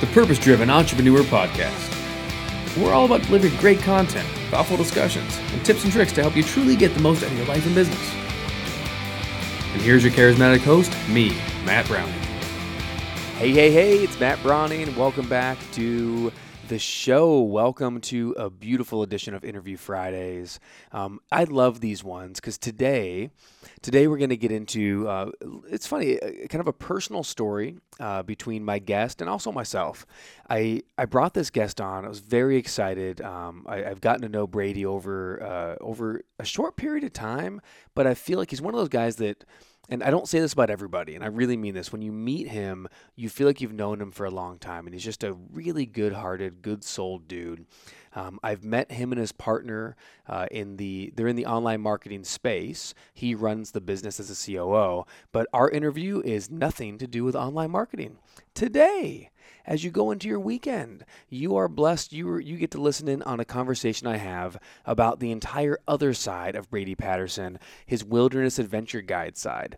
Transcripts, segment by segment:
the Purpose Driven Entrepreneur Podcast. We're all about delivering great content, thoughtful discussions, and tips and tricks to help you truly get the most out of your life and business. And here's your charismatic host, me, Matt Brauning. Hey, hey, hey, it's Matt Brauning, and welcome back to the show. Welcome to a beautiful edition of Interview Fridays. Um, I love these ones because today, today we're going to get into. Uh, it's funny, uh, kind of a personal story uh, between my guest and also myself. I I brought this guest on. I was very excited. Um, I, have gotten to know Brady over uh, over a short period of time, but I feel like he's one of those guys that and I don't say this about everybody, and I really mean this. When you meet him, you feel like you've known him for a long time, and he's just a really good-hearted, good-souled dude. Um, I've met him and his partner uh, in the they're in the online marketing space. He runs the business as a COO, but our interview is nothing to do with online marketing today as you go into your weekend. You are blessed. You you get to listen in on a conversation I have about the entire other side of Brady Patterson, his wilderness adventure guide side.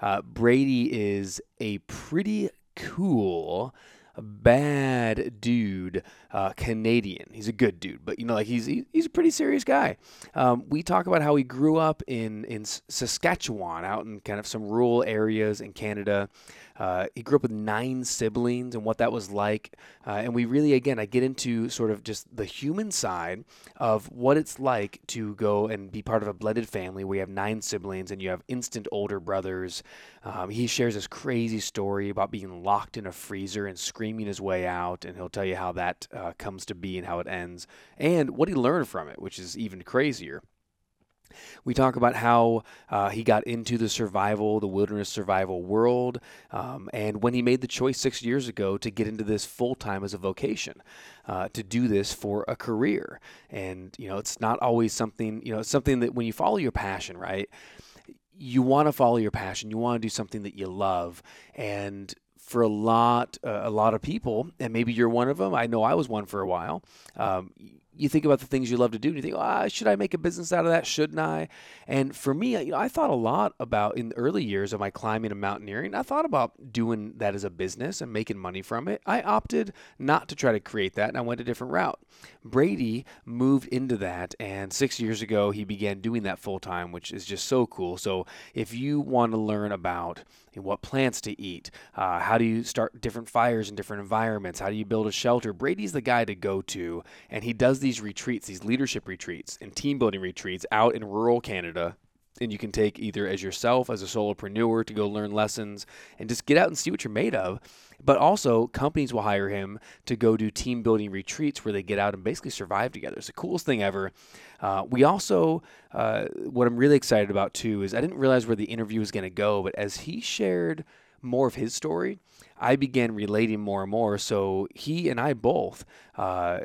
Uh, Brady is a pretty cool bad dude uh, Canadian. He's a good dude, but you know, like he's he's a pretty serious guy. Um, we talk about how he grew up in in Saskatchewan, out in kind of some rural areas in Canada. Uh, he grew up with nine siblings and what that was like. Uh, and we really, again, I get into sort of just the human side of what it's like to go and be part of a blended family where you have nine siblings and you have instant older brothers. Um, he shares this crazy story about being locked in a freezer and screaming his way out. And he'll tell you how that uh, comes to be and how it ends and what he learned from it, which is even crazier. We talk about how uh, he got into the survival, the wilderness survival world, um, and when he made the choice six years ago to get into this full time as a vocation, uh, to do this for a career. And, you know, it's not always something, you know, it's something that when you follow your passion, right? You want to follow your passion. You want to do something that you love. And for a lot, uh, a lot of people, and maybe you're one of them. I know I was one for a while. Um, you think about the things you love to do and you think, ah, should I make a business out of that? Shouldn't I? And for me, you know, I thought a lot about in the early years of my climbing and mountaineering, I thought about doing that as a business and making money from it. I opted not to try to create that and I went a different route. Brady moved into that and six years ago he began doing that full time, which is just so cool. So if you want to learn about what plants to eat, uh, how do you start different fires in different environments, how do you build a shelter, Brady's the guy to go to. And he does these retreats, these leadership retreats and team building retreats out in rural Canada. And you can take either as yourself as a solopreneur to go learn lessons and just get out and see what you're made of but also companies will hire him to go do team building retreats where they get out and basically survive together. It's the coolest thing ever. Uh, we also uh, what i'm really excited about too is i didn't realize where the interview was going to go but as he shared more of his story i began relating more and more. So he and i both uh,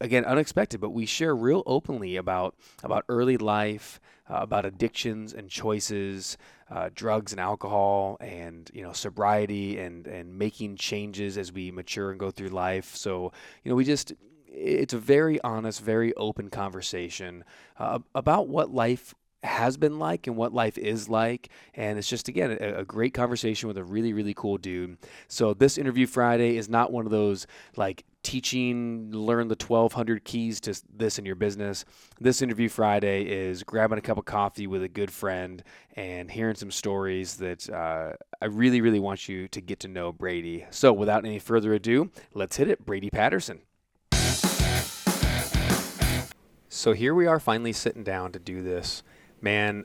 again unexpected but we share real openly about about early life uh, about addictions and choices uh, drugs and alcohol and you know sobriety and and making changes as we mature and go through life so you know we just it's a very honest very open conversation uh, about what life has been like and what life is like. And it's just, again, a, a, great conversation with a really, really cool dude. So, this interview Friday is not one of those like teaching, learn the 1200 keys to this in your business. This interview Friday is grabbing a cup of coffee with a good friend and hearing some stories that uh, I really, really want you to get to know Brady. So, without any further ado, let's hit it. Brady Patterson. So, here we are finally sitting down to do this man,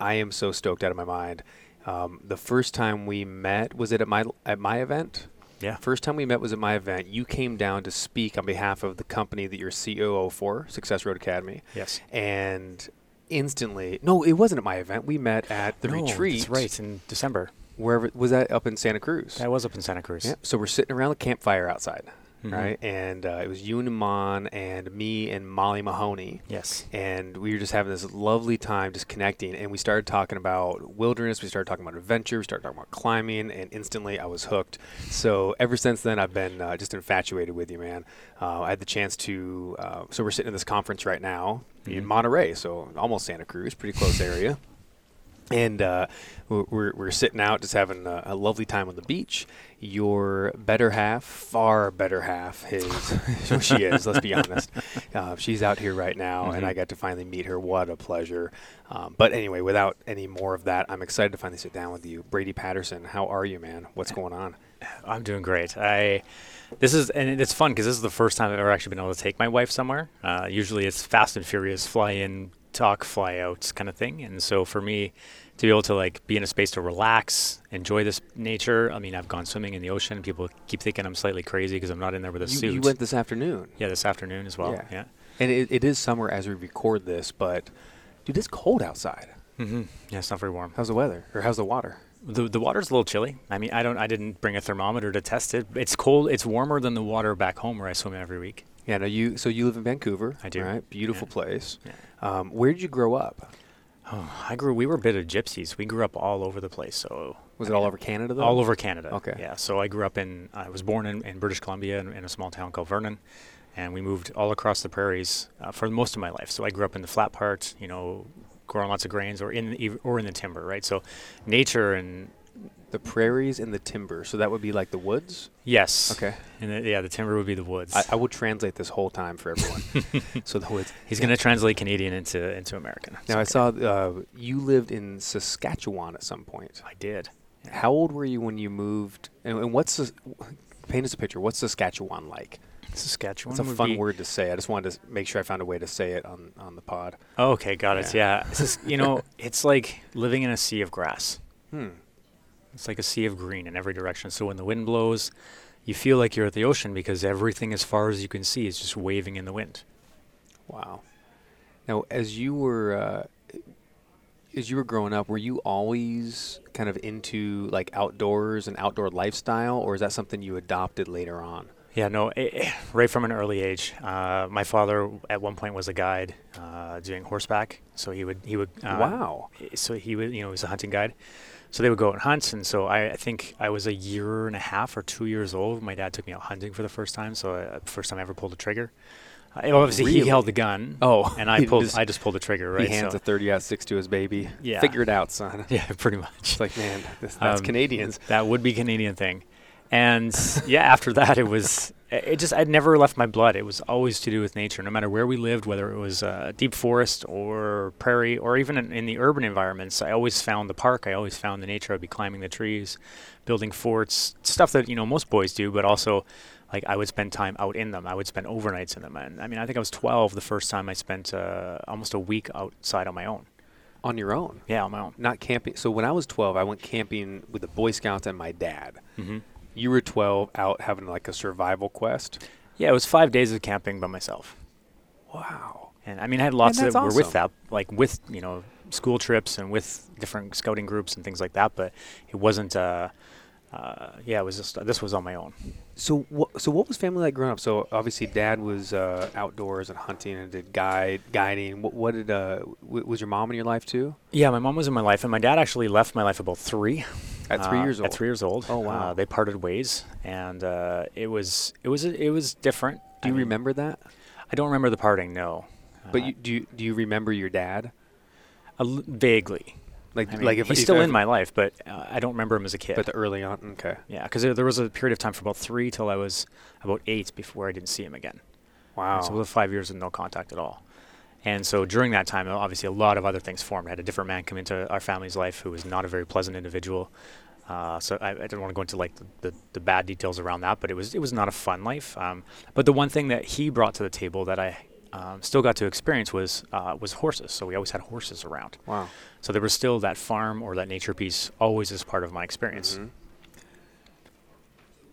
I am so stoked out of my mind. Um, the first time we met was it at my at my event. Yeah. First time we met was at my event. You came down to speak on behalf of the company that you're COO for, Success Road Academy. Yes. And instantly, no, it wasn't at my event. We met at the oh, no, retreat. That's right, in December. Wherever was that up in Santa Cruz? That was up in Santa Cruz. Yeah. So we're sitting around the campfire outside mm-hmm. right? And uh, it was you and Mon and me and Molly Mahoney. Yes. And we were just having this lovely time just connecting. And we started talking about wilderness. We started talking about adventure. We started talking about climbing. And instantly I was hooked. So ever since then, I've been uh, just infatuated with you, man. Uh, I had the chance to, uh, so we're sitting in this conference right now mm-hmm. in Monterey. So almost Santa Cruz, pretty close area. And uh, we're, we're, sitting out just having a, a lovely time on the beach. Your better half, far better half, is she is. Let's be honest. Uh, she's out here right now, and Mhm. I got to finally meet her. What a pleasure! Um, but anyway, without any more of that, I'm excited to finally sit down with you, Brady Patterson. How are you, man? What's going on? I'm doing great. I this is and it's fun because this is the first time I've ever actually been able to take my wife somewhere. Uh, usually it's fast and furious, fly in, talk, flyouts kind of thing. And so for me to be able to like be in a space to relax, enjoy this nature. I mean, I've gone swimming in the ocean. People keep thinking I'm slightly crazy because I'm not in there with a You, suit. you went this afternoon, yeah, this afternoon as well. Yeah. Yeah. and it, it is summer as we record this, but dude, it's cold outside. Mm-hmm. Yeah, it's not very warm. How's the weather, or how's the water? The the water's a little chilly. I mean, I don't. I didn't bring a thermometer to test it. It's cold. It's warmer than the water back home where I swim every week. Yeah, no, you. So you live in Vancouver. I do. Right, beautiful Yeah. place. Yeah. Um, where did you grow up? Oh, I grew. We were a bit of gypsies. We grew up all over the place. So Was I it all over Canada though? all over Canada. Okay. Yeah. So I grew up in. I was born in, in British Columbia in, in a small town called Vernon, and we moved all across the prairies uh, for most of my life. So I grew up in the flat part. You know, growing lots of grains, or in the, or in the timber. Right. So nature and The prairies and the timber. So that would be like the woods. yes. Okay. And the, yeah, the timber would be the woods. I, I will translate this whole time for everyone. so the woods. He's going to translate Canadian into into American. Now I saw uh, you lived in Saskatchewan at some point. I did. How old were you when you moved? And, and what's Sas- paint us a picture? What's Saskatchewan like? Saskatchewan. It's a fun word to say. I just wanted to make sure I found a way to say it on on the pod. Oh, okay, got it. Yeah. Just, you know, it's like living in a sea of grass. Hmm. It's like a sea of green in every direction. So when the wind blows, you feel like you're at the ocean because everything as far as you can see is just waving in the wind. Wow. Now, as you were uh, as you were growing up, were you always kind of into like outdoors and outdoor lifestyle, or is that something you adopted later on? Yeah, no, eh, eh, right from an early age. Uh, my father at one point was a guide uh, doing horseback, so he would he would uh, wow. so he would you know he was a hunting guide so they would go out and hunt and so I, I think i was a year and a half or two years old my dad took me out hunting for the first time so uh, first time i ever pulled a trigger uh, obviously Really? he held the gun Oh, and i pulled just- i just pulled the trigger right He hands so, a 30 out six to his baby. Yeah. Figure it out, son. yeah pretty much It's like, man, this, that's Um, Canadians. that would be canadian thing and yeah after that it was it just i'd never left my blood. It was always to do with nature no matter where we lived whether it was uh, deep forest or prairie or even in, in the urban environments i always found the park. I always found the nature. I'd be climbing the trees building forts stuff that you know most boys do but also like i would spend time out in them. I would spend overnights in them. And i mean i think i was 12 the first time i spent uh, almost a week outside on my own. On your own, yeah on my own. Not camping. So when I was 12, I went camping with the Boy Scouts and my dad. hmm You were 12, out having like a survival quest. yeah it was five days of camping by myself Wow. And I mean, I had lots that were with that, like with you know school trips and with different scouting groups and things like that. But it wasn't. Uh, uh, yeah, it was just this was on my own. So what? So what was family like growing up? So obviously, dad was uh, outdoors and hunting and did guide guiding. What, what did uh, w- was your mom in your life too? Yeah, my mom was in my life, and my dad actually left my life about three. At three uh, years old. At three years old. Oh, wow. Uh, they parted ways, and uh, it was it was it was different. Do I you mean, remember that? I don't remember the parting. No. But you, do you do you remember your dad? a l- vaguely. Like I mean, like if he's if still in my life, but uh, I don't remember him as a kid. But the early on, okay. yeah, because there, there was a period of time for about three till I was about eight before I didn't see him again. Wow. So it was five years of no contact at all. And so during that time, obviously, a lot of other things formed. I had a different man come into our family's life who was not a very pleasant individual. Uh, so I, I don't want to go into like the, the, the bad details around that, but it was it was not a fun life. Um, but the one thing that he brought to the table that I um, still got to experience was uh, was horses. So we always had horses around. wow. So there was still that farm or that nature piece always as part of my experience. Mhm.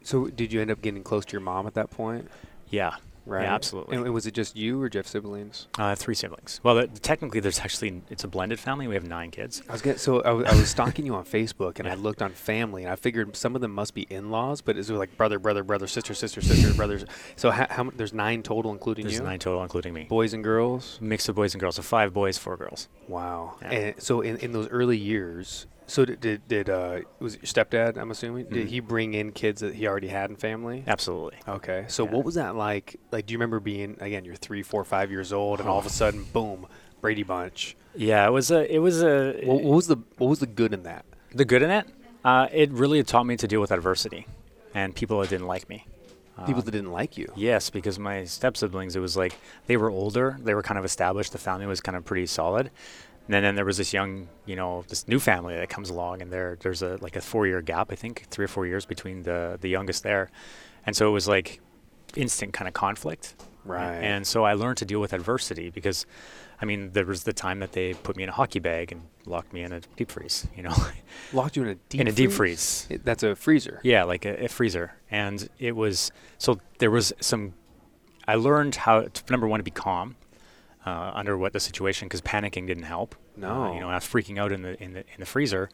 So did you end up getting close to your mom at that point? Yeah, Right. absolutely. And, was it just you or have siblings? uh, I have three siblings. Well, technically, there's actually it's a blended family. We have nine kids. I was getting, so I was, stalking you on Facebook and I looked on family and I figured some of them must be in-laws, but it's like brother, brother, brother, sister, sister, sister, brothers. So how, how m- there's nine total, including There's you, nine total, including me. boys and girls. Mix of boys and girls. So five boys, four girls. Wow. Yeah. And so in, in those early years, so did did, did uh was it your stepdad? I'm assuming did Mhm. he bring in kids that he already had in family? Absolutely. Okay. So Yeah. what was that like? Like, do you remember being again? You're three, four, five years old, and all of a sudden, boom, Brady Bunch. Yeah, it was a. It was a. What, what was the What was the good in that? The good in it, uh, it really taught me to deal with adversity, and people that didn't like me. People that didn't like you. Yes, because my step siblings, it was like they were older, they were kind of established, the family was kind of pretty solid. And then, then there was this young, you know, this new family that comes along, and there there's a like a four year gap, I think, three or four years between the the youngest there, and so it was like instant kind of conflict. Right. And so I learned to deal with adversity because, I mean, there was the time that they put me in a hockey bag and locked me in a deep freeze, you know. Locked you in a deep In a deep freeze. It- that's a freezer. Yeah, like a, a freezer. And it was so there was some. I learned how to, number one to be calm uh, under what the situation because panicking didn't help. Uh, No. you know, I was freaking out in the in the in the freezer.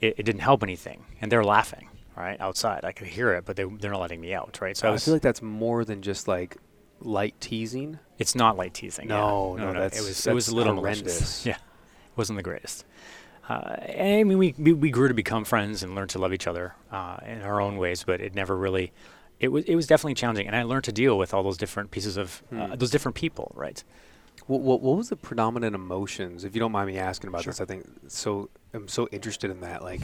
It, it didn't help anything, and they're laughing right outside. I could hear it, but they they're not letting me out. Right, so I I was. feel like that's more than just like light teasing. it's not light teasing. yeah. No, no, that's- it was it was a little horrendous. malicious. Yeah, it wasn't the greatest. Uh, and I mean, we, we we grew to become friends and learned to love each other uh, in our own ways, but it never really. It was it was definitely challenging, and I learned to deal with all those different pieces of uh, Hmm. those different people, right? What, what, what was the predominant emotions? If you don't mind me asking about Sure. this, I think so. I'm so interested in that. Like,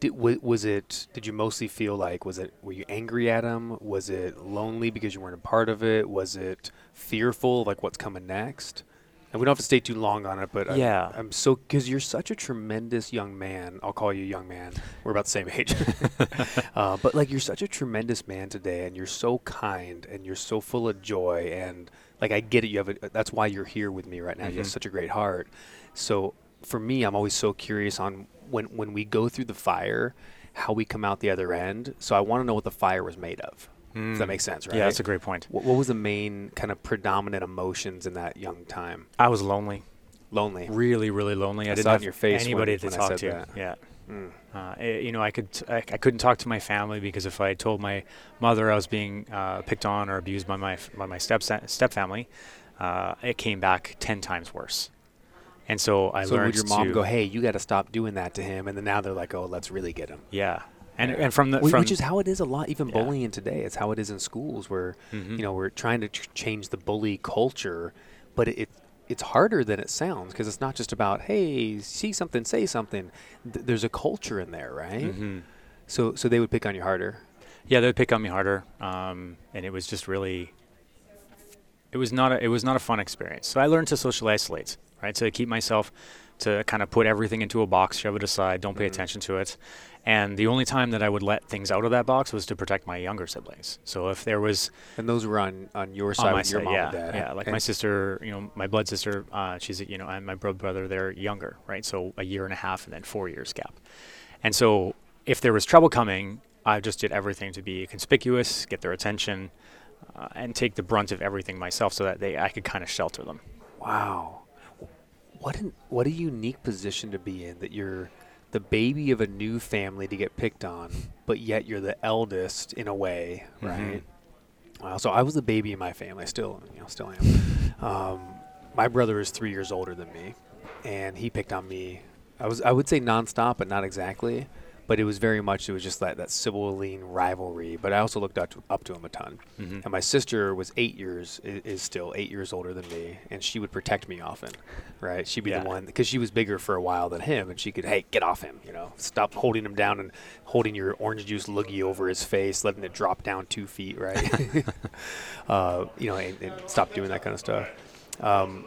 did wa- was it? Did you mostly feel like was it? Were you angry at him? Was it lonely because you weren't a part of it? Was it fearful, like what's coming next? And we don't have to stay too long on it, but Yeah. I'm so because you're such a tremendous young man. I'll call you young man. We're about the same age, uh, but like you're such a tremendous man today, and you're so kind, and you're so full of joy, and like I get it. You have a, that's why you're here with me right now. You have Mhm. such a great heart. So for me, I'm always so curious on when when we go through the fire, how we come out the other end. So I want to know what the fire was made of. If that Mm. makes sense, right? Yeah, that's a great point. What, what was the main kind of predominant emotions in that young time? I was lonely, Lonely. really, really lonely. I, I didn't saw have your face when- anybody to when talk to. that. Yeah. Mm. Uh, eh, you know, I could I, I couldn't talk to my family because if I told my mother I was being uh, picked on or abused by my by my step step family, uh, it came back ten times worse. And so I so learned would your mom go, "Hey, you got to stop doing that to him," and then now they're like, "Oh, let's really get him." yeah, and and from the from which is how it is a lot, even Yeah. bullying today. It's how it is in schools, where Mhm. you know we're trying to ch- change the bully culture, but it, it's harder than it sounds because it's not just about hey, see something, say something. Th- there's a culture in there, right? Mhm. So so they would pick on you harder. yeah they would pick on me harder, um, and it was just really it was not a, it was not a fun experience. So I learned to social isolate, right? To keep myself to kind of put everything into a box, shove it aside, don't pay Mhm. attention to it. And the only time that I would let things out of that box was to protect my younger siblings. So if there was And those were on on your on side my with your side, mom yeah, and dad. yeah, like my sister, you know, my blood sister, uh, she's you know, and my bro- brother, they're younger, right? So a year and a half, and then four years gap. And so if there was trouble coming, I just did everything to be conspicuous, get their attention, uh, and take the brunt of everything myself, so that they I could kind of shelter them. Wow. What an, what a unique position to be in that you're the baby of a new family to get picked on, but yet you're the eldest in a way, Mhm. right? Wow. So I was the baby in my family. I still, you know, still am. Um, my brother is three years older than me, and he picked on me. I was, I would say nonstop, but not exactly. But it was very much, it was just that that sibling rivalry. But I also looked up to, up to him a ton. Mhm. And my sister was eight years, is, is still eight years older than me, and she would protect me often, right? She'd be Yeah. the one because she was bigger for a while than him, and she could, hey, get off him, you know, stop holding him down and holding your orange juice loogie over his face, letting it drop down two feet, right? uh, you know, and, and stop doing that kind of stuff. Um,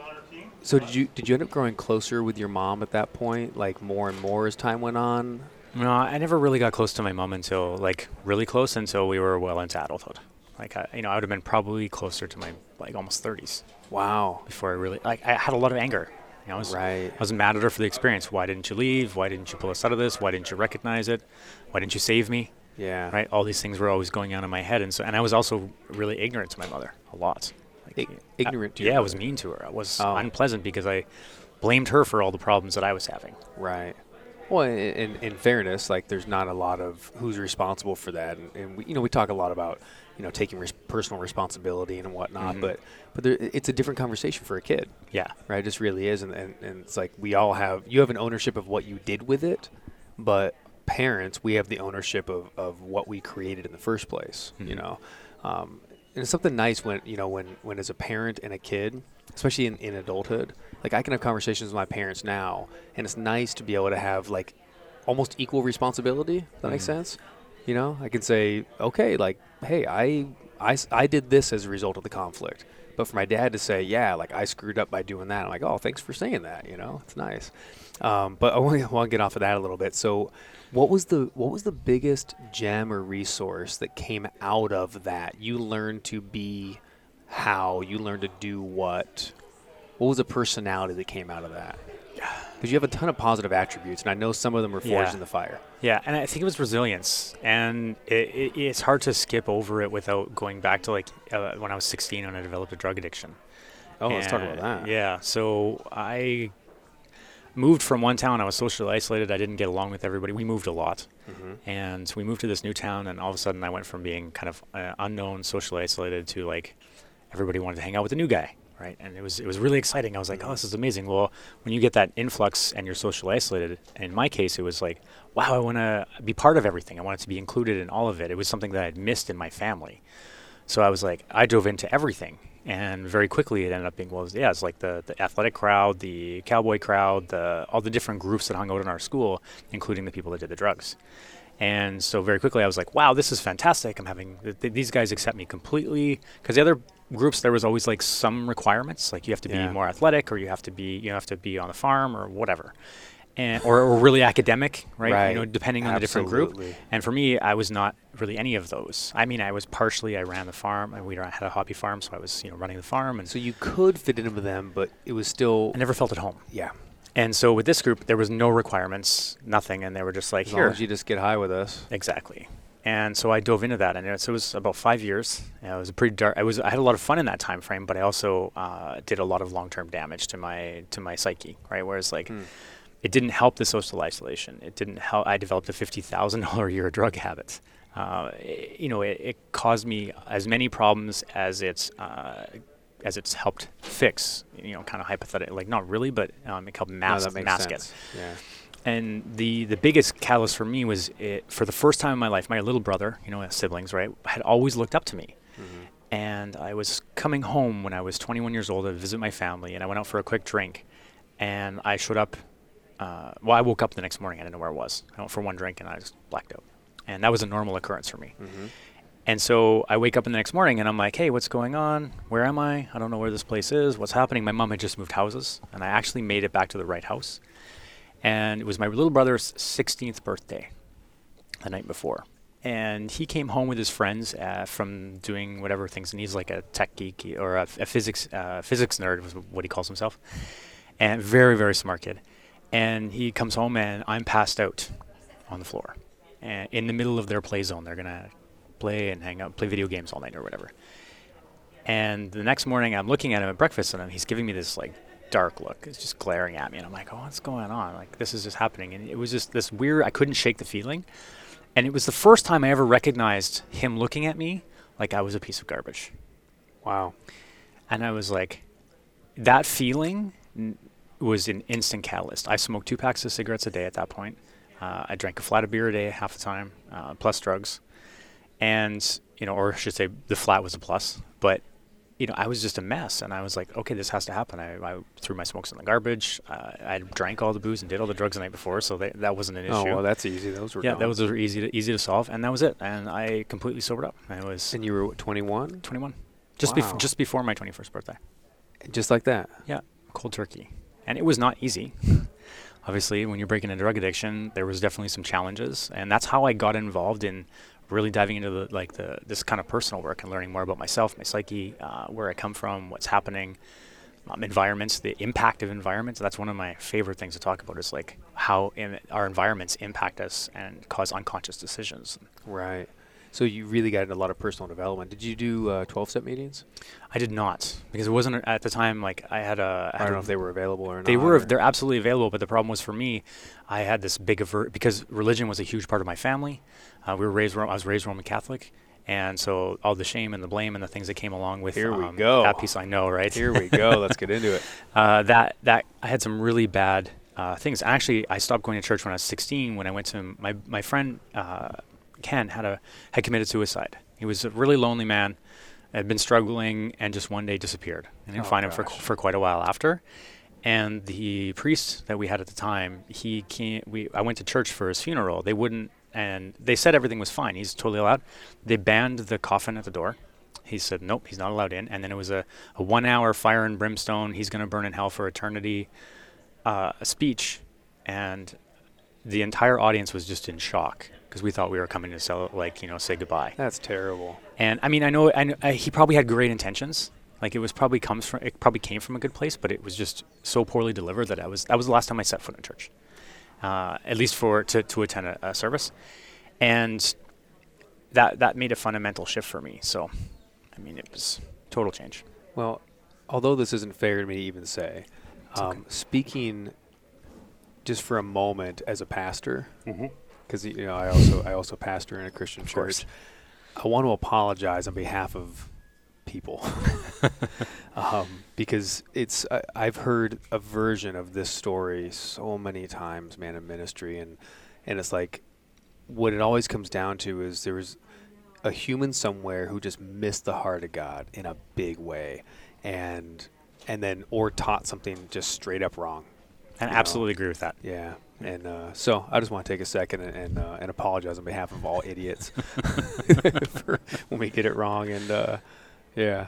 so did you did you end up growing closer with your mom at that point, like more and more as time went on? No, I never really got close to my mom until like really close until we were well into adulthood. Like I, you know, I would have been probably closer to my like almost 30s Wow. before I really like I had a lot of anger. You know, I was, Right. I was mad at her for the experience. Why didn't you leave? Why didn't you pull us out of this? Why didn't you recognize it? Why didn't you save me? Yeah. Right? All these things were always going on in my head, and so and I was also really ignorant to my mother a lot. Like, Ig- ignorant to yeah, your I was mean to her. I was Oh. unpleasant because I blamed her for all the problems that I was having. Right. Well, in, in, in fairness, like there's not a lot of who's responsible for that, and, and we, you know we talk a lot about you know taking res- personal responsibility and whatnot, Mhm. but but there, it's a different conversation for a kid, Yeah. right? It just really is, and, and and it's like we all have you have an ownership of what you did with it, but parents we have the ownership of of what we created in the first place, you Mhm. know. Um, and it's something nice when you know when when as a parent and a kid, especially in, in adulthood, like I can have conversations with my parents now, and it's nice to be able to have like almost equal responsibility. That makes Mhm. sense. You know, I can say, okay, like, hey, I, I, I did this as a result of the conflict. But for my dad to say, yeah, like I screwed up by doing that, I'm like, oh, thanks for saying that. You know, it's nice. Um, but I want to, want to get off of that a little bit. So, what was the what was the biggest gem or resource that came out of that? You learned to be how you learned to do what. What was the personality that came out of that? Because you have a ton of positive attributes, and I know some of them were forged Yeah. in the fire. Yeah, and I think it was resilience, and it, it, it's hard to skip over it without going back to like uh, when I was 16 when I developed a drug addiction. Oh, let's talk about that. Yeah, so I moved from one town. I was socially isolated. I didn't get along with everybody. We moved a lot, Mm-hmm. and we moved to this new town, and all of a sudden I went from being kind of uh, unknown, socially isolated to like everybody wanted to hang out with the new guy, right? And it was it was really exciting. I was like, oh, this mm. is amazing. Well, when you get that influx and you're socially isolated, in my case, it was like, wow, I want to be part of everything. I wanted to be included in all of it. It was something that I'd missed in my family. So I was like, I dove into everything, and very quickly it ended up being well, yeah, it's like the the athletic crowd, the cowboy crowd, the all the different groups that hung out in our school, including the people that did the drugs. And so very quickly I was like, wow, this is fantastic. I'm having th- th- these guys accept me completely because the other groups there was always like some requirements, like you have to Yeah. be more athletic or you have to be you have to be on the farm or whatever. And, or, or really academic, right? You know, Right. depending on the different group. And for me, I was not really any of those. I mean, I was partially. I ran the farm, and we had a hobby farm, so I was, you know, running the farm, and So you could fit into them, but it was still I never felt at home. yeah. And so with this group, there was no requirements, nothing, and they were just like, As here, as you just get high with us. exactly. And so I dove into that, and it, so it was about five years. And it was a pretty dark. I was I had a lot of fun in that time frame, but I also uh, did a lot of long term damage to my to my psyche, right? Whereas like. Hmm. It didn't help the social isolation. It didn't help. I developed a fifty thousand dollar a year drug habit. Uh, i- you know, it, it caused me as many problems as it's uh, as it's helped fix. You know, kind of hypothetical, like not really, but um, it helped No, mask, makes mask sense. it. Yeah. And the the biggest catalyst for me was it, for the first time in my life, my little brother, you know, siblings, right, had always looked up to me. Mm-hmm. And I was coming home when I was 21 years old to visit my family, and I went out for a quick drink, and I showed up. Uh, well, I woke up the next morning. I didn't know where I was. I went for one drink, and I just blacked out. And that was a normal occurrence for me. Mm-hmm. And so I wake up in the next morning and I'm like, hey, what's going on? Where am I? I don't know where this place is. What's happening? My mom had just moved houses and I actually made it back to the right house. And it was my little brother's 16th birthday the night before. And he came home with his friends uh, from doing whatever things, and he's like a tech geek or a, a physics uh, physics nerd, was what he calls himself, and very very smart kid. And he comes home and I'm passed out on the floor, and in the middle of their play zone. They're gonna play and hang out, play video games all night or whatever. And the next morning, I'm looking at him at breakfast, and he's giving me this like dark look. It's just glaring at me, and I'm like, "Oh, what's going on? Like, this is just happening." And it was just this weird. I couldn't shake the feeling, and it was the first time I ever recognized him looking at me like I was a piece of garbage. Wow. And I was like, that feeling n- was an instant catalyst. I smoked two packs of cigarettes a day at that point. Uh, I drank a flat of beer a day half the time, uh, plus drugs. And, you know, or I should say the flat was a plus. But, you know, I was just a mess. And I was like, okay, this has to happen. I, I threw my smokes in the garbage. Uh, I drank all the booze and did all the drugs the night before. So they, that wasn't an issue. Oh well, that's easy. Those were yeah, gone. that was easy to, easy to solve. And that was it. And I completely sobered up. I was And you were 21, 21. Just, Wow. bef- just before my 21st birthday. just like that. Yeah, cold turkey. And it was not easy. Obviously, when you're breaking a drug addiction, there was definitely some challenges, and that's how I got involved in really diving into the like the this kind of personal work and learning more about myself, my psyche, uh, where I come from, what's happening, um, environments, the impact of environments. That's one of my favorite things to talk about. Is like how our environments impact us and cause unconscious decisions. Right. So you really got into a lot of personal development. Did you do uh, 12-step meetings? I did not because it wasn't at the time like I had a. I I don't know if they were available or not. They were they're absolutely available, but the problem was for me, I had this big aver- because religion was a huge part of my family. Uh, we were raised I was raised Roman Catholic, and so all the shame and the blame and the things that came along with Here we um, go. that piece I know right Here we go. Let's get into it. uh, that that I had some really bad uh, things. Actually, I stopped going to church when I was 16. When I went to my my friend uh, Ken had a had committed suicide. He was a really lonely man. had been struggling and just one day disappeared. I didn't Oh, find him for, for quite a while after. And the priest that we had at the time, he came, we, I went to church for his funeral. They wouldn't, and they said everything was fine. He's totally allowed. They banned the coffin at the door. He said, nope, he's not allowed in. And then it was a, a one hour fire and brimstone. He's going to burn in hell for eternity uh, a speech. And the entire audience was just in shock because we thought we were coming to sell, like, you know, say goodbye. That's terrible. And I mean, I know, I know I, he probably had great intentions. Like it was probably comes from, it probably came from a good place, but it was just so poorly delivered that I was that was the last time I set foot in church, uh, at least for to to attend a, a service, and that that made a fundamental shift for me. So, I mean, it was total change. Well, although this isn't fair to me to even say, um, speaking just for a moment as a pastor, because you know I also I also pastor in a Christian Of course. church. I want to apologize on behalf of people um, because it's I, I've heard a version of this story so many times, man, in ministry, and and it's like what it always comes down to is there was a human somewhere who just missed the heart of God in a big way, and and then or taught something just straight up wrong. And You know. absolutely agree with that. Yeah, and uh, so I just want to take a second and and, uh, and apologize on behalf of all idiots for when we get it wrong. And uh, yeah,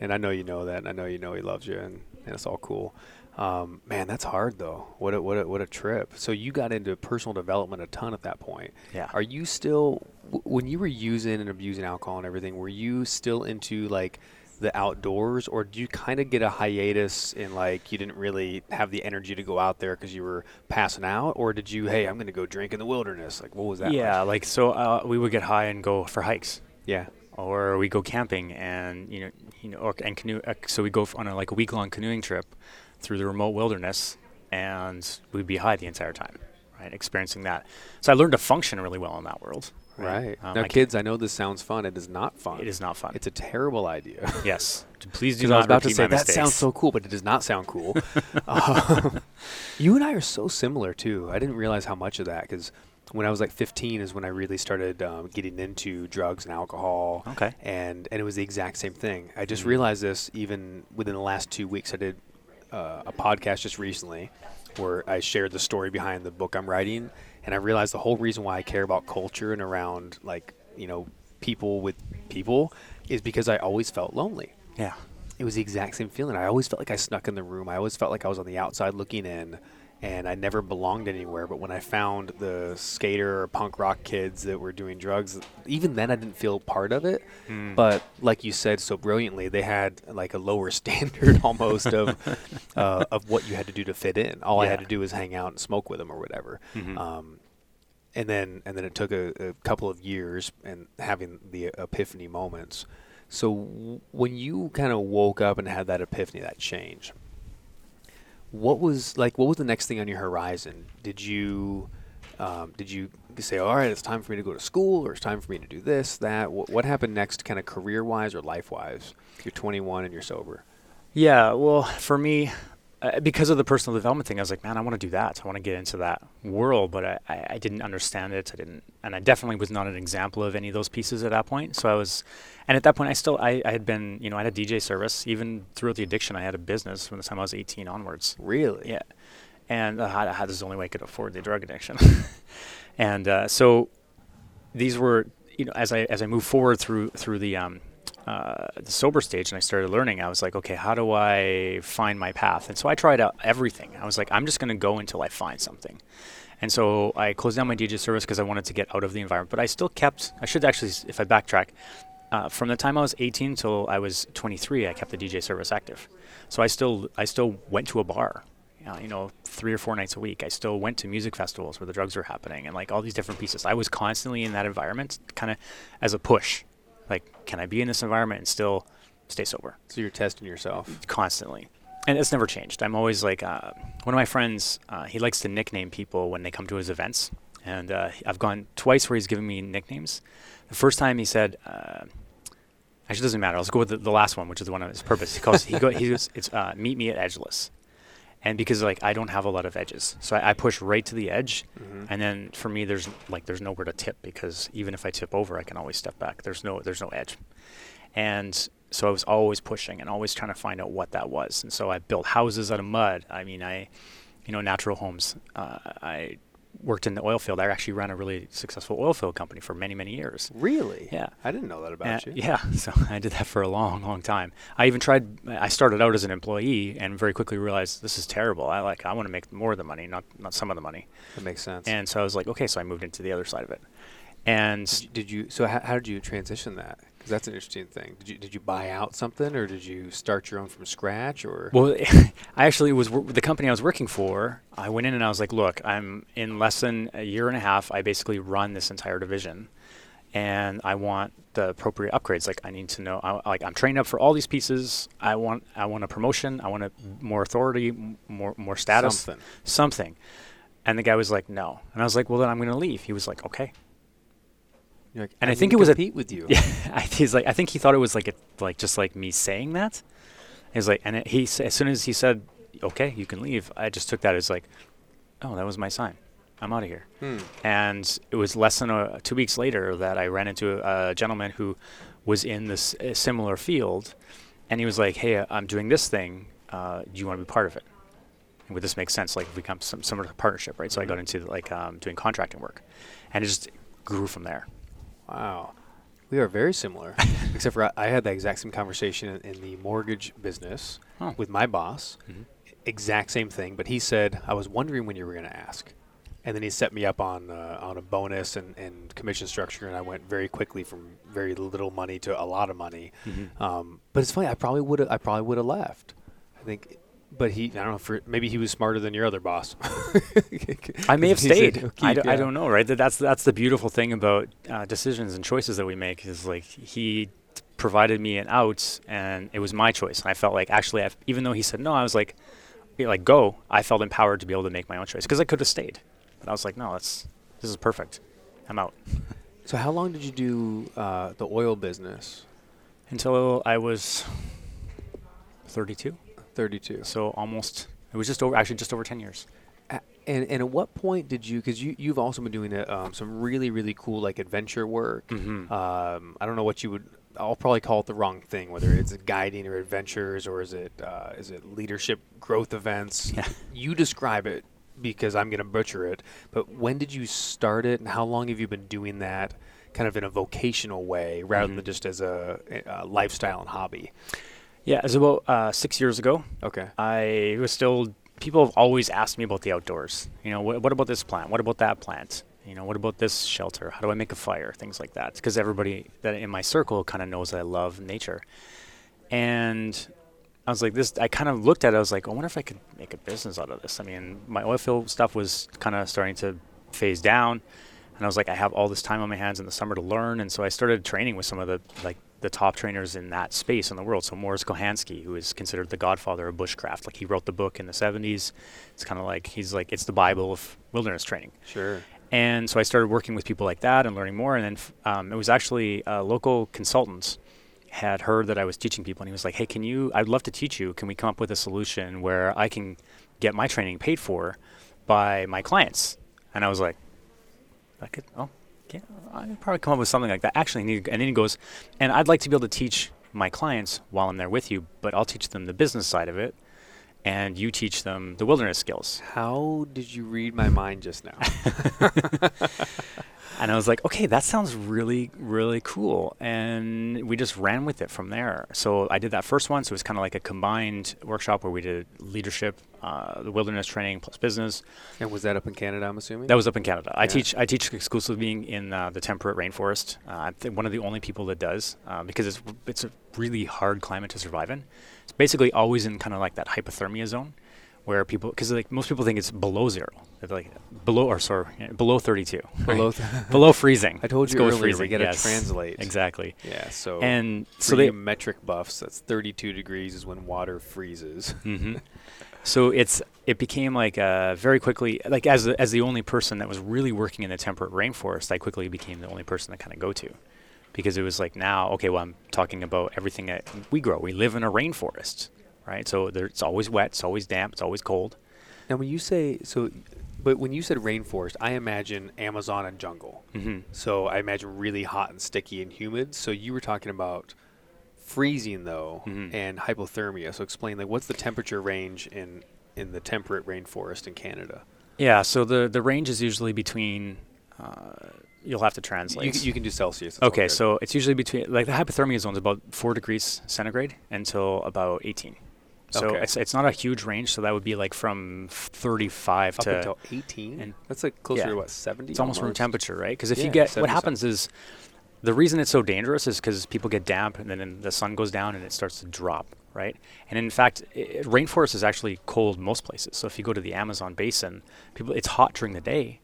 and I know you know that. And I know you know he loves you, and, and it's all cool. Um, man, that's hard though. What a, what a, what a trip. So you got into personal development a ton at that point. Yeah. Are you still when you were using and abusing alcohol and everything? Were you still into like the outdoors, or do you kind of get a hiatus in like you didn't really have the energy to go out there because you were passing out, or did you? Hey, I'm going to go drink in the wilderness. Like what was that? yeah, like? like so uh, we would get high and go for hikes. Yeah. Or we go camping and you know you know or, and canoe uh, so we go on a, like a week long canoeing trip through the remote wilderness and we'd be high the entire time right experiencing that so i learned to function really well in that world Right. Um, now, I kids, I know this sounds fun. It is not fun. it is not fun It's a terrible idea. yes please do Because I was not about to say that mistakes. sounds so cool, but it does not sound cool. Um, you and I are so similar too. I didn't realize how much of that because when I was like 15 is when I really started um, getting into drugs and alcohol. Okay. And and it was the exact same thing. I just Mhm. realized this even within the last two weeks. I did uh, a podcast just recently where I shared the story behind the book I'm writing, and I realized the whole reason why I care about culture and around like you know people with people is because I always felt lonely yeah it was the exact same feeling. I always felt like I snuck in the room. I always felt like I was on the outside looking in, and I never belonged anywhere. But when I found the skater or punk rock kids that were doing drugs, even then I didn't feel part of it. Mm. But like you said so brilliantly, they had like a lower standard almost of uh, of what you had to do to fit in. All I had to do was hang out and smoke with them or whatever. Mhm. Um, and then and then it took a, a couple of years and having the epiphany moments. So w- when you kind of woke up and had that epiphany, that change, what was like? What was the next thing on your horizon? Did you um, did you say, all right, it's time for me to go to school, or it's time for me to do this, that? What, what happened next, kind of career wise or life wise? You're 21 and you're sober. Yeah, well, for me, uh, because of the personal development thing, I was like, man, I want to do that. I want to get into that world, but I, I, I didn't understand it. I didn't, and I definitely was not an example of any of those pieces at that point. So I was, and at that point, I still, I, I had been, you know, I had a DJ service. Even throughout the addiction, I had a business from the time I was 18 onwards. Really? Yeah, and uh, I had this is the only way I could afford the drug addiction, and uh, so these were you know as I as I moved forward through through the um, uh, the sober stage and I started learning, I was like, okay, how do I find my path? And so I tried out everything. I was like, I'm just going to go until I find something. And so I closed down my DJ service because I wanted to get out of the environment. But I still kept. I should actually, if I backtrack, uh, from the time I was 18 till I was 23, I kept the DJ service active. So I still I still went to a bar, uh, you know, three or four nights a week. I still went to music festivals where the drugs were happening and like all these different pieces. I was constantly in that environment, kind of as a push. Like, can I be in this environment and still stay sober? So you're testing yourself. constantly. And it's never changed. I'm always like, uh, one of my friends, uh, he likes to nickname people when they come to his events. And uh, I've gone twice where he's given me nicknames. The first time he said, uh, actually, it doesn't matter. Let's go with the, the last one, which is the one on his purpose. He calls, he, go, he goes, it's uh, Meet Me at Edgeless. And because like I don't have a lot of edges, so I, I push right to the edge, Mhm. and then for me there's like there's nowhere to tip because even if I tip over, I can always step back. There's no there's no edge, and so I was always pushing and always trying to find out what that was. And so I built houses out of mud. I mean, I, you know, natural homes. Uh, I worked in the oil field. I actually ran a really successful oil field company for many many years. Really? Yeah. I didn't know that about Uh, you. Yeah, so I did that for a long, long time. I even tried. I started out as an employee and very quickly realized this is terrible. I like. I want to make more of the money, not not some of the money. That makes sense. And so I was like, okay. So I moved into the other side of it. And did you, did you so how, how did you transition that? Because that's an interesting thing. Did you did you buy out something or did you start your own from scratch or? well, I actually was wor- the company I was working for. I went in and I was like, look, I'm in less than a year and a half. I basically run this entire division, and I want the appropriate upgrades. Like I need to know. I, like I'm trained up for all these pieces. I want I want a promotion. I want a, more authority, m- more more status, Something. something. And the guy was like, no. And I was like, well, then I'm going to leave. He was like, okay. You're like, And I need think it was a- compete with you. Yeah, I, he's like, I think he thought it was like a, like just like me saying that. He's like, and it, he as soon as he said, "Okay, you can leave," I just took that as like, "Oh, that was my sign. I'm out of here." Hmm. And it was less than a, two weeks later that I ran into a, a gentleman who was in this a similar field, and he was like, "Hey, I'm doing this thing. Uh, do you want to be part of it?" And would this make sense? Like, if we come some similar partnership, right? So I got into like um, doing contracting work, and it just grew from there. Wow. We are very similar, except for I, I had that exact same conversation in, in the mortgage business Oh. with my boss. Mhm. Exact same thing, but he said, "I was wondering when you were going to ask," and then he set me up on uh, on a bonus and, and commission structure, and I went very quickly from very little money to a lot of money. Mhm. Um, but it's funny. I probably would have. I probably would have left. I think, but he. I don't know. For maybe he was smarter than your other boss. I may have said, stayed. "He'll I, do, I ya." don't know, right? That- That's that's the beautiful thing about uh, decisions and choices that we make is like he provided me an out, and it was my choice. And I felt like actually, I've, even though he said no, I was like, like go. I felt empowered to be able to make my own choice because I could have stayed, but I was like, no, that's this is perfect. I'm out So how long did you do uh, the oil business? until I was 32. Thirty-two. So almost. It was just over. Actually, just over 10 years. A- And and at what point did you? Because you you've also been doing uh, um, some really really cool like adventure work. Mhm. Um, I don't know what you would. I'll probably call it the wrong thing, whether it's guiding or adventures or is it uh, is it leadership growth events. Yeah. You describe it because I'm going to butcher it. But when did you start it, and how long have you been doing that? Kind of in a vocational way, rather Mhm. than just as a, a lifestyle and hobby. Yeah, it was about uh, six years ago. Okay. I was still. People have always asked me about the outdoors. You know, what, what about this plant? What about that plant? You know, what about this shelter? How do I make a fire? Things like that. Because everybody that in my circle kind of knows that I love nature. And I was like, this. I kind of looked at it. I was like, I wonder if I could make a business out of this. I mean, my oil field stuff was kind of starting to phase down, and I was like, I have all this time on my hands in the summer to learn, and so I started training with some of the like the top trainers in that space in the world. So Mors Kochanski, who is considered the godfather of bushcraft, like he wrote the book in the 70s. It's kind of like he's like it's the Bible of wilderness training. Sure. And so I started working with people like that and learning more. And then um, it was actually a local consultant had heard that I was teaching people, and he was like, "Hey, can you? I'd love to teach you. Can we come up with a solution where I can get my training paid for by my clients?" And I was like, "I could. Oh, yeah, I could probably come up with something like that." Actually, and he- and then he goes, "And I'd like to be able to teach my clients while I'm there with you, but I'll teach them the business side of it." And you teach them the wilderness skills. How did you read my mind just now? And I was like, okay, that sounds really, really cool. And we just ran with it from there. So I did that first one. So it was kind of like a combined workshop where we did leadership, uh, the wilderness training plus business. and was that up in Canada? I'm assuming. That was up in Canada. I teach I teach exclusively in uh, the temperate rainforest. Uh, I'm th- one of the only people that does uh, because it's it's a really hard climate to survive in. It's basically always in kind of like that hypothermia zone, where people because like most people think it's below zero, They're like below or sorry below 32, Below right? below freezing. I told Let's you go earlier, we freezing. gotta yes, translate. exactly. Yeah. So And so they metric buffs. That's 32 degrees is when water freezes. hmm So it's it became like uh, very quickly like as the, as the only person that was really working in the temperate rainforest, I quickly became the only person to kind of go to, because it was like now okay, well I'm talking about everything that we grow. We live in a rainforest. Right? So there, it's always wet, it's always damp, it's always cold. Now, when you say so, but when you said rainforest, I imagine Amazon and jungle. Mm-hmm. So I imagine really hot and sticky and humid. So you were talking about freezing though Mhm. and hypothermia. So explain like what's the temperature range in in the temperate rainforest in Canada? Yeah, so the the range is usually between. Uh, you'll have to translate. c- you can do Celsius. okay, so it's usually between like the hypothermia zone is about four degrees centigrade until about 18. So Okay. it's it's not a huge range. So that would be like from 35 up to until 18. and- that's like closer yeah. to what 70. it's almost room temperature, right? Because if Yeah, you get 70 what happens is the reason it's so dangerous is because people get damp and then the sun goes down and it starts to drop, right? And in fact, i i- rainforest is actually cold most places. So if you go to the Amazon basin, people it's hot during the day,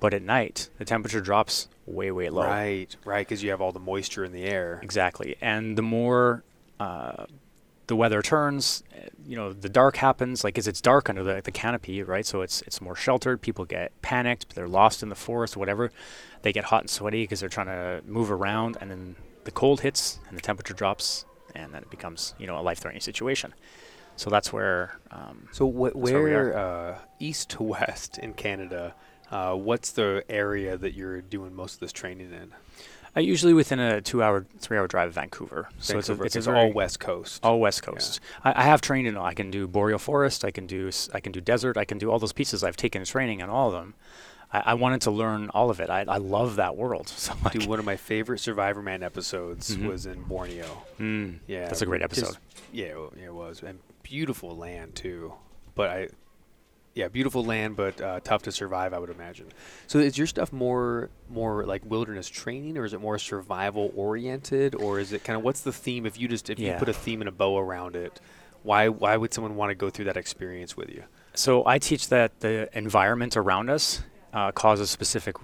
but at night the temperature drops way way low. Right, right, because you have all the moisture in the air. Exactly. And the more uh, the weather turns, you know, the dark happens. Like, as it's dark under the, the canopy, right? So it's it's more sheltered. People get panicked. They're lost in the forest, whatever. They get hot and sweaty because they're trying to move around, and then the cold hits and the temperature drops, and then it becomes, you know, a life-threatening situation. So that's where. Um, So wh- where we where uh, east to west in Canada? Uh, what's the area that you're doing most of this training in? I usually within a two-hour, three-hour drive of Vancouver. So it's, Vancouver, it's a it's very, all west coast. All West Coast. I, I have trained in. I can do boreal forest. I can do. I can do desert. I can do all those pieces. I've taken training on all of them. I, I wanted to learn all of it. I, I love that world. So like, Dude, one of my favorite Survivor Man episodes Mhm. was in Borneo. mm, Yeah, that's a great episode. Yeah, wa- yeah, it was, and beautiful land too. But I, yeah, beautiful land, but uh, tough to survive, I would imagine. So is your stuff more more like wilderness training, or is it more survival oriented, or is it kind of what's the theme? If you just if you put a theme and a bow around it, why why would someone want to go through that experience with you? So I teach that the environment around us uh, causes specific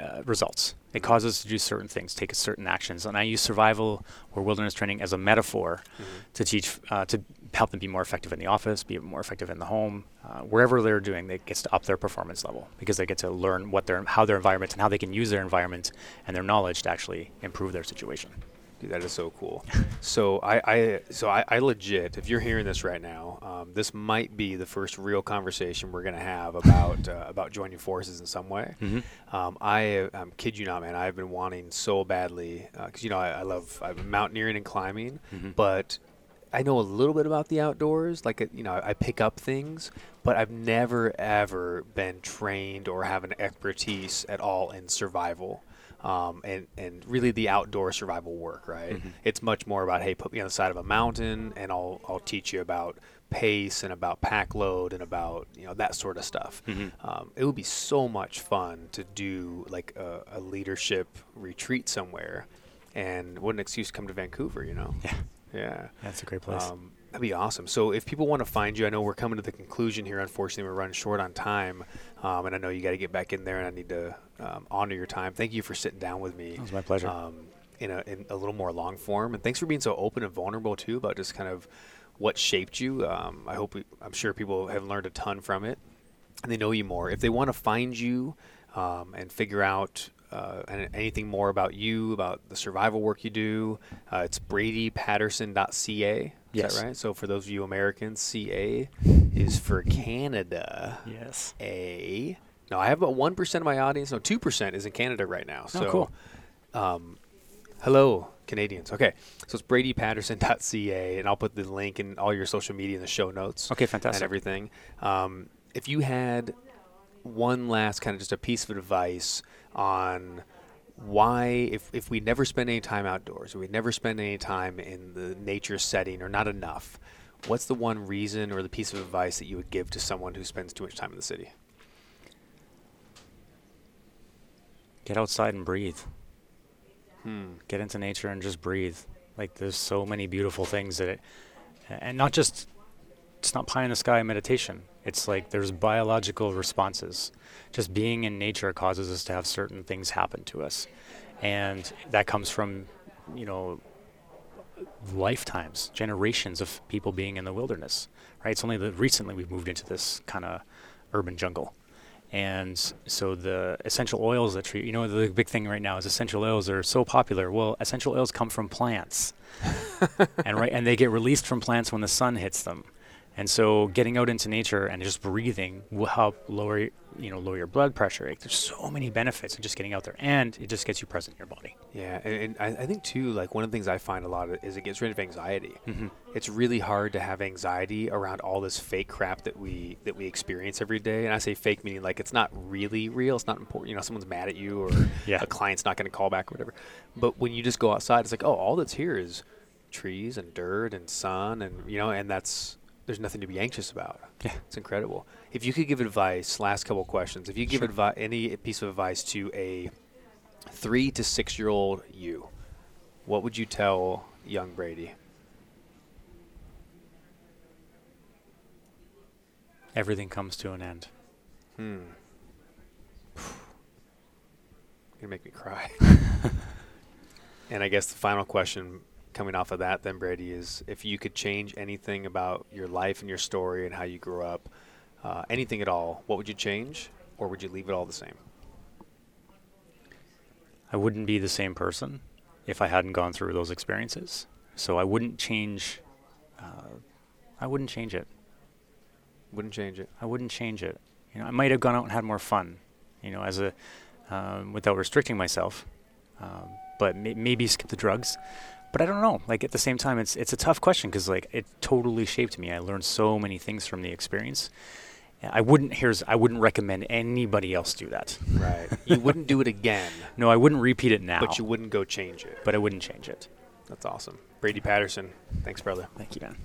uh, results. It causes us to do certain things, take certain actions, and I use survival or wilderness training as a metaphor to teach uh, to help them be more effective in the office, be more effective in the home, uh, wherever they're doing. They gets to up their performance level because they get to learn what their how their environment and how they can use their environment and their knowledge to actually improve their situation. Dude, that is so cool. so I, I so I, I legit, if you're hearing this right now, um, this might be the first real conversation we're gonna have about uh, about joining forces in some way. Mm-hmm. Um, I um, kid you not, man. I've been wanting so badly because you know I, I love I'm mountaineering and climbing, Mhm. but I know a little bit about the outdoors. Like uh, you know, I pick up things, but I've never ever been trained or have an expertise at all in survival. Um, and, and really the outdoor survival work, right? Mhm. It's much more about, hey, put me on the side of a mountain and I'll, I'll teach you about pace and about pack load and about, you know, that sort of stuff. Mhm. Um, it would be so much fun to do like a, a leadership retreat somewhere. And what an excuse to come to Vancouver, you know? Yeah, Yeah. that's a great place. Um, that'd be awesome. So if people want to find you, I know we're coming to the conclusion here. Unfortunately, we're running short on time, um, and I know you got to get back in there, and I need to um, honor your time. Thank you for sitting down with me. it was my pleasure. Um, in a in a little more long form, and thanks for being so open and vulnerable too about just kind of what shaped you. Um, I hope we, I'm sure people have learned a ton from it, and they know you more. If they want to find you um, and figure out uh, anything more about you, about the survival work you do, uh, it's bradypatterson.ca. Is Yes. that right? So for those of you Americans, CA is for Canada. yes. A. No, I have about one percent of my audience. No, two percent is in Canada right now. So, cool. Um, hello, Canadians. Okay, so it's BradyPatterson.ca, and I'll put the link in all your social media in the show notes. Okay, fantastic. and everything. Um, if you had one last kind of just a piece of advice on why if, if we never spend any time outdoors or we never spend any time in the nature setting or not enough what's the one reason or the piece of advice that you would give to someone who spends too much time in the city Get outside and breathe. hmm. get into nature and just breathe. Like there's so many beautiful things that it, and not just it's not pie in the sky meditation. It's like there's biological responses. Just being in nature causes us to have certain things happen to us, and that comes from, you know, lifetimes, generations of people being in the wilderness. Right? It's only that recently we've moved into this kind of urban jungle. And so the essential oils that treat, you know, the big thing right now is essential oils are so popular. Well, essential oils come from plants, and right, and they get released from plants when the sun hits them. And so getting out into nature and just breathing will help lower you know lower your blood pressure. Like, there's so many benefits in just getting out there, and it just gets you present in your body. Yeah, and, and I, I think too, like one of the things I find a lot of is it gets rid of anxiety. Mm-hmm. It's really hard to have anxiety around all this fake crap that we that we experience every day. And I say fake meaning like it's not really real. It's not important. You know, someone's mad at you or Yeah. a client's not going to call back or whatever. But when you just go outside, it's like, oh, all that's here is trees and dirt and sun and you know, and that's there's nothing to be anxious about. Yeah. It's incredible. If you could give advice, last couple questions. If you give Sure. advi- any piece of advice to a three to six year old you, what would you tell young Brady? Everything comes to an end. Hmm. Gonna make me cry. and I guess the final question coming off of that then Brady is if you could change anything about your life and your story and how you grew up, uh, anything at all, what would you change or would you leave it all the same? I wouldn't be the same person if I hadn't gone through those experiences. So I wouldn't change. Uh, I wouldn't change it. Wouldn't change it. I wouldn't change it. You know, I might have gone out and had more fun. You know, as a um, without restricting myself, um, but may- maybe skip the drugs. But I don't know. Like at the same time, it's it's a tough question because like it totally shaped me. I learned so many things from the experience. I wouldn't. Here's I wouldn't recommend anybody else do that. Right. you wouldn't do it again, No, I wouldn't repeat it now. but you wouldn't go change it. but I wouldn't change it. That's awesome. Brady Patterson. Thanks, brother. Thank you, man.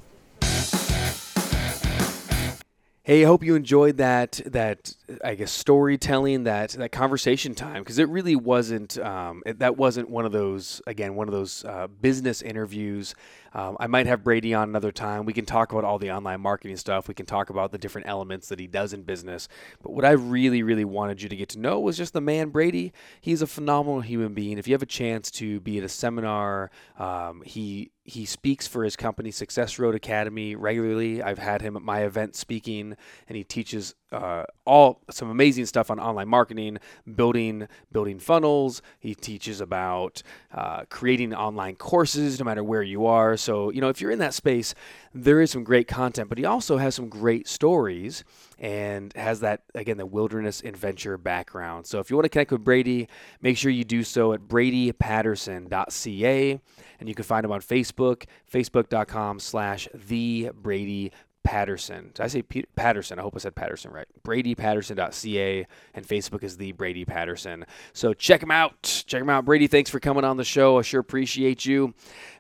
Hey, I hope you enjoyed that that I guess storytelling that that conversation time because it really wasn't um, it, that wasn't one of those again one of those uh, business interviews. Um, I might have Brady on another time. We can talk about all the online marketing stuff. We can talk about the different elements that he does in business. But what I really really wanted you to get to know was just the man Brady. He's a phenomenal human being. If you have a chance to be at a seminar, um, he he speaks for his company Success Road Academy regularly. I've had him at my event speaking, and he teaches uh, all some amazing stuff on online marketing, building building funnels. He teaches about uh, creating online courses, no matter where you are. So you know, if you're in that space, there is some great content, but he also has some great stories and has that again the wilderness adventure background. So if you want to connect with Brady, make sure you do so at bradypatterson.ca and you can find him on Facebook, facebook.com slash the Brady Patterson. Did I say Patterson? I hope I said Patterson right. BradyPatterson.ca and Facebook is the Brady Patterson. So check him out. Check him out. Brady, thanks for coming on the show. I sure appreciate you.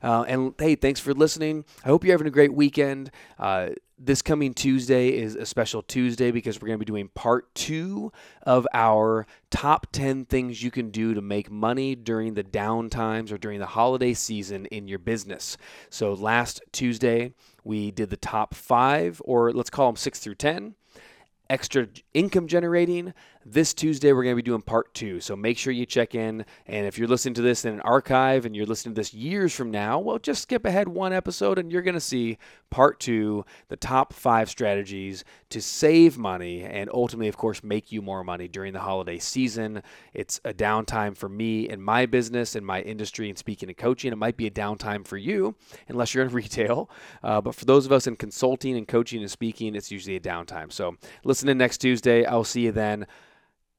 Uh, and hey, thanks for listening. I hope you're having a great weekend. Uh, this coming Tuesday is a special Tuesday because we're going to be doing part two of our top 10 things you can do to make money during the down times or during the holiday season in your business. So last Tuesday, we did the top five, or let's call them six through 10 extra income generating. This Tuesday, we're going to be doing part two. So make sure you check in. And if you're listening to this in an archive and you're listening to this years from now, well, just skip ahead one episode and you're going to see part two the top five strategies to save money and ultimately, of course, make you more money during the holiday season. It's a downtime for me and my business and my industry and speaking and coaching. It might be a downtime for you unless you're in retail. Uh, but for those of us in consulting and coaching and speaking, it's usually a downtime. So listen in next Tuesday. I'll see you then.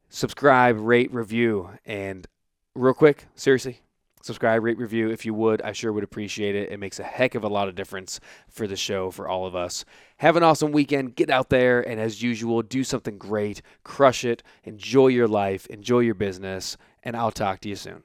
Subscribe, rate, review, and real quick, seriously, subscribe, rate, review if you would. I sure would appreciate it. It makes a heck of a lot of difference for the show, for all of us. Have an awesome weekend. Get out there and, as usual, do something great. Crush it. Enjoy your life. Enjoy your business. And I'll talk to you soon.